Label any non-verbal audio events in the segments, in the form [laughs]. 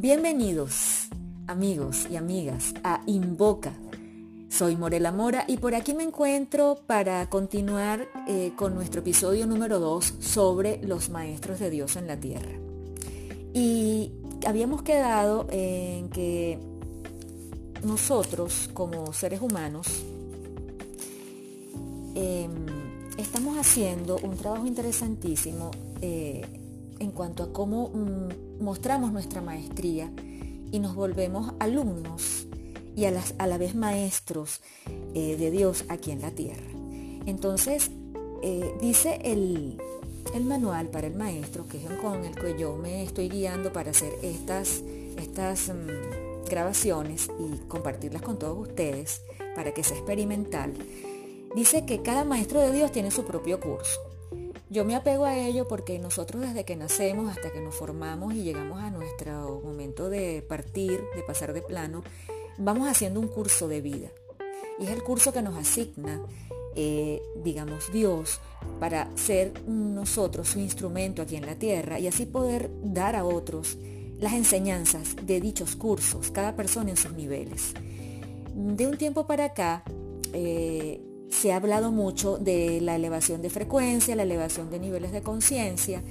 Bienvenidos, amigos y amigas, a Invoca. Soy Morela Mora y por aquí me encuentro para continuar eh, con nuestro episodio número 2 sobre los maestros de Dios en la tierra. Y habíamos quedado en que nosotros como seres humanos em, estamos haciendo un trabajo interesantísimo eh, en cuanto a cómo mm, mostramos nuestra maestría y nos volvemos alumnos y a, a la vez maestros eh, de Dios aquí en la tierra. Entonces, eh, dice el, manual para el maestro, que es con el que yo me estoy guiando para hacer estas, estas mm, grabaciones y compartirlas con todos ustedes para que sea experimental, dice que cada maestro de Dios tiene su propio curso. Yo me apego a ello porque nosotros desde que nacemos hasta que nos formamos y llegamos a nuestro momento de partir, de pasar de plano, vamos haciendo un curso de vida. Y es el curso que nos asigna, eh, digamos, Dios para ser nosotros su instrumento aquí en la tierra y así poder dar a otros las enseñanzas de dichos cursos, cada persona en sus niveles. De un tiempo para acá, eh, se ha hablado mucho de la elevación de frecuencia, la elevación de niveles de conciencia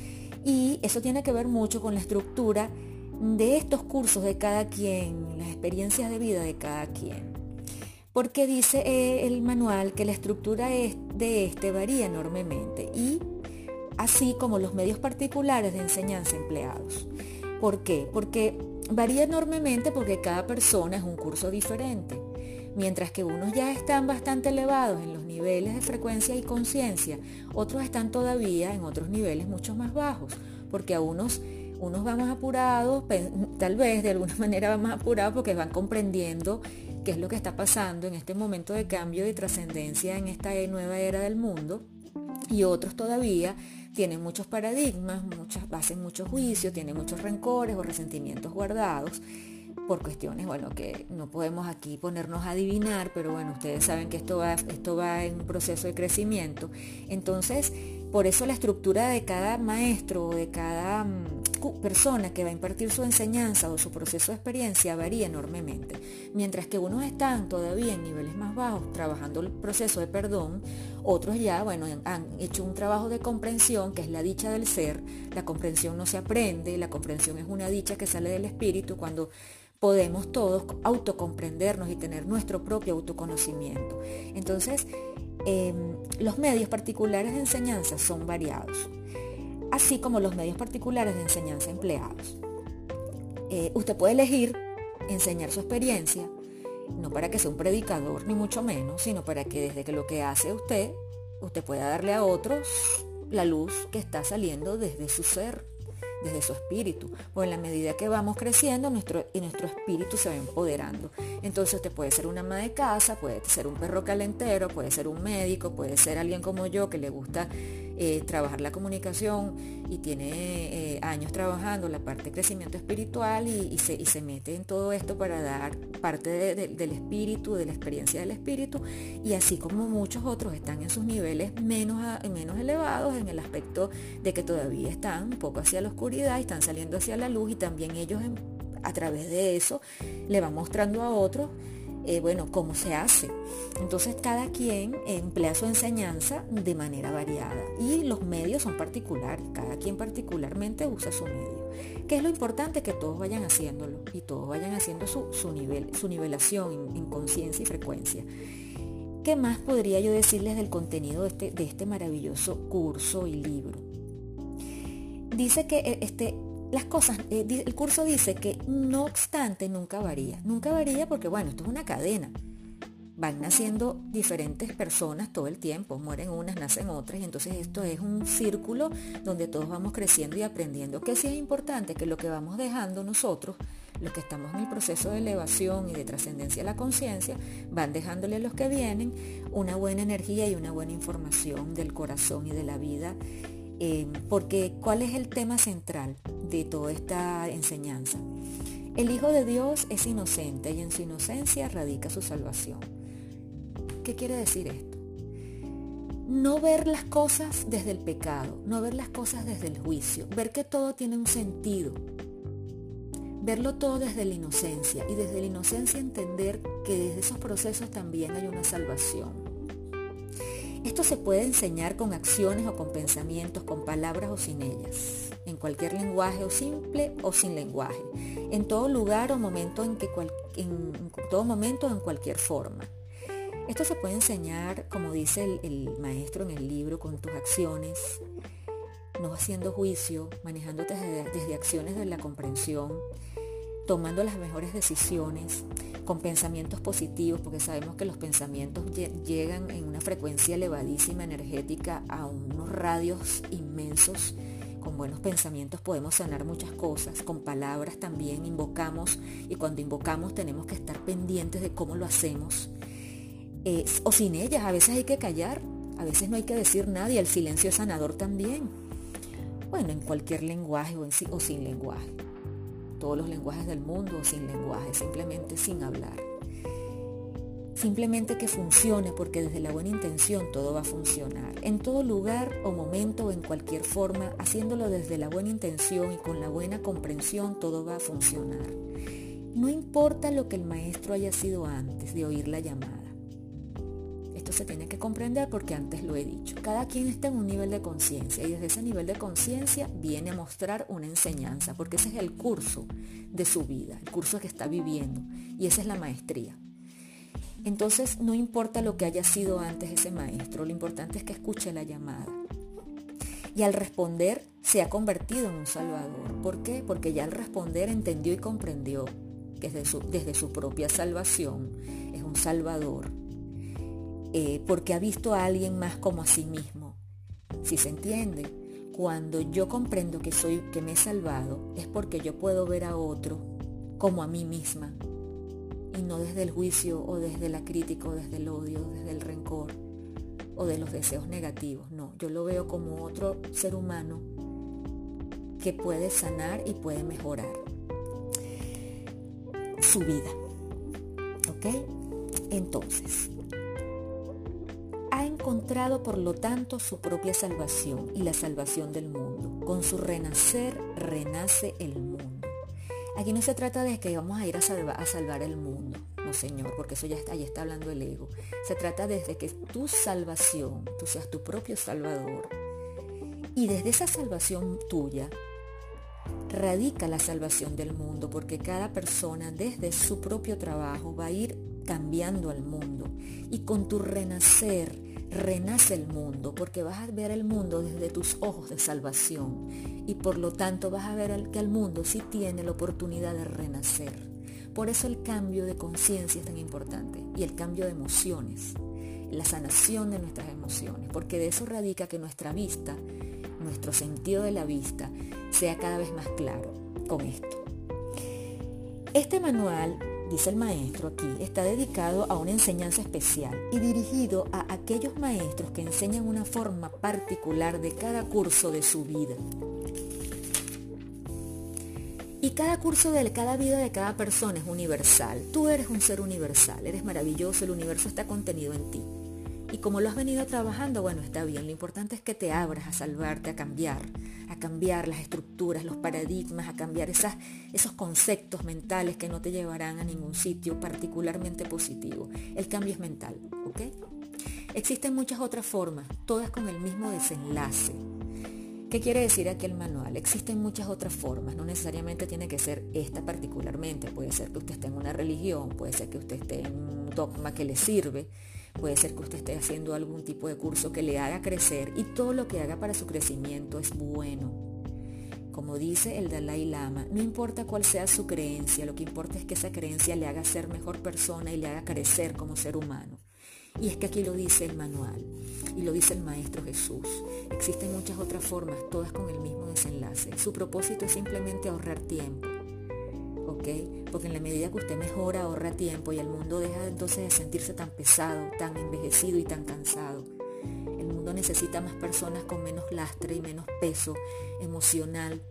y eso tiene que ver mucho con la estructura de estos cursos de cada quien, las experiencias de vida de cada quien. Porque dice eh, el manual que la estructura de este varía enormemente y así como los medios particulares de enseñanza empleados. ¿Por qué? Porque varía enormemente porque cada persona es un curso diferente. Mientras que unos ya están bastante elevados en los niveles de frecuencia y conciencia, otros están todavía en otros niveles mucho más bajos, porque a unos unos van más apurados, tal vez de alguna [laughs] manera van más apurados porque van comprendiendo qué es lo que está pasando en este momento de cambio y trascendencia en esta nueva era del mundo. Y otros todavía tienen muchos paradigmas, muchas, hacen muchos juicios, tienen muchos rencores o resentimientos guardados por cuestiones, bueno, que no podemos aquí ponernos a adivinar, pero bueno, ustedes saben que esto va, esto va en un proceso de crecimiento. Entonces, por eso la estructura de cada maestro o de cada mm, persona que va a impartir su enseñanza o su proceso de experiencia varía enormemente. Mientras que unos están todavía en niveles más bajos trabajando el proceso de perdón, otros ya, bueno, han hecho un trabajo de comprensión, que es la dicha del ser. La comprensión no se aprende, la comprensión es una dicha que sale del espíritu cuando podemos todos autocomprendernos y tener nuestro propio autoconocimiento. Entonces, em, los medios particulares de enseñanza son variados, así como los medios particulares de enseñanza empleados. Eh, usted puede elegir enseñar su experiencia, no para que sea un predicador, ni mucho menos, sino para que desde que lo que hace usted, usted pueda darle a otros la luz que está saliendo desde su ser desde su espíritu. O en la medida que vamos creciendo, nuestro, y nuestro espíritu se va empoderando. Entonces usted puede ser una ama de casa, puede ser un perro calentero, puede ser un médico, puede ser alguien como yo que le gusta eh, trabajar la comunicación y tiene eh, años trabajando la parte de crecimiento espiritual y, se, se, mete en todo esto para dar parte del espíritu, de la experiencia del espíritu. Y así como muchos otros están en sus niveles menos, menos elevados en el aspecto de que todavía están un poco hacia la oscuridad y están saliendo hacia la luz y también ellos a través de eso le van mostrando a otros eh, bueno, cómo se hace. Entonces cada quien emplea su enseñanza de manera variada y los medios son particulares, cada quien particularmente usa su medio. ¿Qué es lo importante? Que todos vayan haciéndolo y todos vayan haciendo su, nivel, su nivelación en, conciencia y frecuencia. ¿Qué más podría yo decirles del contenido de este, de este maravilloso curso y libro? Dice que eh, este, las cosas, eh, el curso dice que no obstante nunca varía. Nunca varía porque, bueno, esto es una cadena. Van naciendo diferentes personas todo el tiempo, mueren unas, nacen otras, y entonces esto es un círculo donde todos vamos creciendo y aprendiendo. Que sí es importante que lo que vamos dejando nosotros, los que estamos en el proceso de elevación y de trascendencia a la conciencia, van dejándole a los que vienen una buena energía y una buena información del corazón y de la vida eh, porque ¿cuál es el tema central de toda esta enseñanza? El Hijo de Dios es inocente y en su inocencia radica su salvación. ¿Qué quiere decir esto? No ver las cosas desde el pecado, no ver las cosas desde el juicio, ver que todo tiene un sentido, verlo todo desde la inocencia y desde la inocencia entender que desde esos procesos también hay una salvación. Esto se puede enseñar con acciones o con pensamientos, con palabras o sin ellas, en cualquier lenguaje o simple o sin lenguaje, en todo lugar o momento en que todo momento o en cualquier forma. Esto se puede enseñar, como dice el, el maestro en el libro, con tus acciones, no haciendo juicio, manejándote desde, acciones de la comprensión, tomando las mejores decisiones, con pensamientos positivos, porque sabemos que los pensamientos llegan en una frecuencia elevadísima energética a unos radios inmensos. Con buenos pensamientos podemos sanar muchas cosas, con palabras también invocamos y cuando invocamos tenemos que estar pendientes de cómo lo hacemos. o sin ellas, a veces hay que callar, a veces no hay que decir nada y el silencio es sanador también. Bueno, en cualquier lenguaje o, sin lenguaje. Todos los lenguajes del mundo o sin lenguaje, simplemente sin hablar. Simplemente que funcione porque desde la buena intención todo va a funcionar. En todo lugar o momento o en cualquier forma, haciéndolo desde la buena intención y con la buena comprensión, todo va a funcionar. No importa lo que el maestro haya sido antes de oír la llamada se tiene que comprender porque antes lo he dicho. Cada quien está en un nivel de conciencia y desde ese nivel de conciencia viene a mostrar una enseñanza, porque ese es el curso de su vida, el curso que está viviendo y esa es la maestría. Entonces no importa lo que haya sido antes ese maestro, lo importante es que escuche la llamada. Y al responder se ha convertido en un salvador. ¿Por qué? Porque ya al responder entendió y comprendió que desde su, desde su propia salvación es un salvador eh, porque ha visto a alguien más como a sí mismo. Si se entiende, cuando yo comprendo que soy, que me he salvado, es porque yo puedo ver a otro como a mí misma y no desde el juicio o desde la crítica o desde el odio, desde el rencor o de los deseos negativos. No, yo lo veo como otro ser humano que puede sanar y puede mejorar su vida. ¿Ok? Entonces, encontrado por lo tanto su propia salvación y la salvación del mundo. Con su renacer renace el mundo. Aquí no se trata de que vamos a ir a, a salvar el mundo, no señor, porque eso ya está, ahí está hablando el ego. Se trata desde que tu salvación, tú seas tu propio salvador. Y desde esa salvación tuya radica la salvación del mundo, porque cada persona desde su propio trabajo va a ir cambiando al mundo. Y con tu renacer renace el mundo, porque vas a ver el mundo desde tus ojos de salvación y por lo tanto vas a ver que el mundo sí tiene la oportunidad de renacer. Por eso el cambio de conciencia es tan importante y el cambio de emociones, la sanación de nuestras emociones, porque de eso radica que nuestra vista, nuestro sentido de la vista, sea cada vez más claro con esto. Este manual dice el maestro aquí, está dedicado a una enseñanza especial y dirigido a aquellos maestros que enseñan una forma particular de cada curso de su vida. Y cada curso de cada vida de cada persona es universal. Tú eres un ser universal, eres maravilloso, el universo está contenido en ti. Y como lo has venido trabajando, bueno, está bien. Lo importante es que te abras a salvarte, a cambiar, a cambiar las estructuras, los paradigmas, a cambiar esos conceptos mentales que no te llevarán a ningún sitio particularmente positivo. El cambio es mental, ¿ok? Existen muchas otras formas, todas con el mismo desenlace. ¿Qué quiere decir aquí el manual? Existen muchas otras formas, no necesariamente tiene que ser esta particularmente. Puede ser que usted esté en una religión, puede ser que usted esté en un dogma que le sirve, Puede ser que usted esté haciendo algún tipo de curso que le haga crecer y todo lo que haga para su crecimiento es bueno. Como dice el Dalai Lama, no importa cuál sea su creencia, lo que importa es que esa creencia le haga ser mejor persona y le haga crecer como ser humano. Y es que aquí lo dice el manual y lo dice el Maestro Jesús. Existen muchas otras formas, todas con el mismo desenlace. Su propósito es simplemente ahorrar tiempo porque en la medida que usted mejora, ahorra tiempo y el mundo deja entonces de sentirse tan pesado, tan envejecido y tan cansado. El mundo necesita más personas con menos lastre y menos peso emocional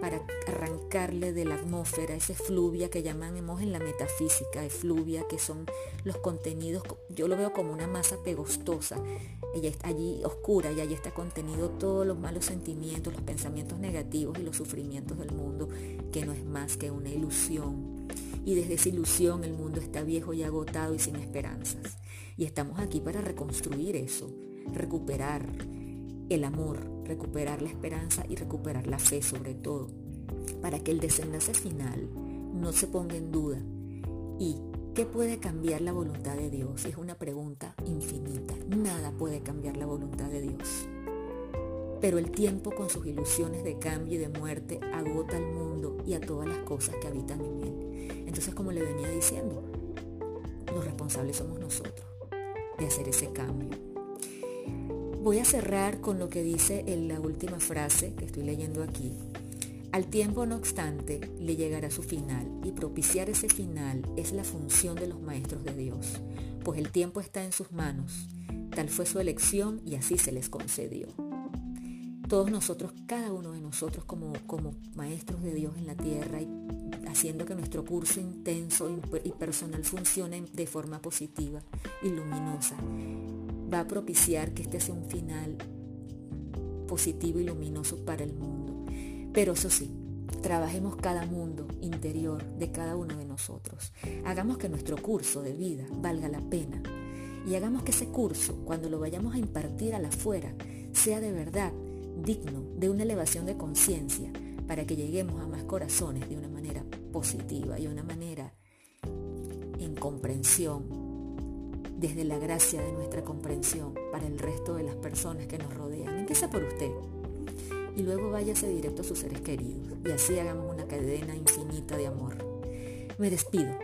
para arrancarle de la atmósfera ese fluvia que llamamos en la metafísica, fluvia que son los contenidos, yo lo veo como una masa pegostosa, ella allí oscura y allí está contenido todos los malos sentimientos, los pensamientos negativos y los sufrimientos del mundo, que no es más que una ilusión. Y desde esa ilusión el mundo está viejo y agotado y sin esperanzas. Y estamos aquí para reconstruir eso, recuperar el amor, recuperar la esperanza y recuperar la fe sobre todo, para que el desenlace final no se ponga en duda y ¿Qué puede cambiar la voluntad de Dios? Es una pregunta infinita. Nada puede cambiar la voluntad de Dios. Pero el tiempo con sus ilusiones de cambio y de muerte agota al mundo y a todas las cosas que habitan en él. Entonces, como le venía diciendo, los responsables somos nosotros de hacer ese cambio. Voy a cerrar con lo que dice en la última frase que estoy leyendo aquí, al tiempo, no obstante, le llegará su final y propiciar ese final es la función de los maestros de Dios, pues el tiempo está en sus manos. Tal fue su elección y así se les concedió. Todos nosotros, cada uno de nosotros como, como maestros de Dios en la tierra y haciendo que nuestro curso intenso y personal funcione de forma positiva y luminosa, va a propiciar que este sea un final positivo y luminoso para el mundo pero eso sí, trabajemos cada mundo interior de cada uno de nosotros. Hagamos que nuestro curso de vida valga la pena. Y hagamos que ese curso, cuando lo vayamos a impartir a la afuera, sea de verdad digno de una elevación de conciencia para que lleguemos a más corazones de una manera positiva y una manera en comprensión, desde la gracia de nuestra comprensión para el resto de las personas que nos rodean. Empieza por usted y luego váyase directo a sus seres queridos y así hagamos una cadena infinita de amor. Me despido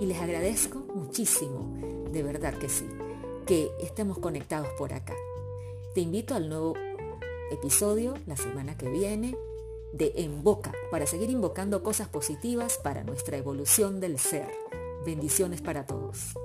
y les agradezco muchísimo, de verdad que sí, que estemos conectados por acá. Te invito al nuevo episodio la semana que viene de En Boca para seguir invocando cosas positivas para nuestra evolución del ser. Bendiciones para todos.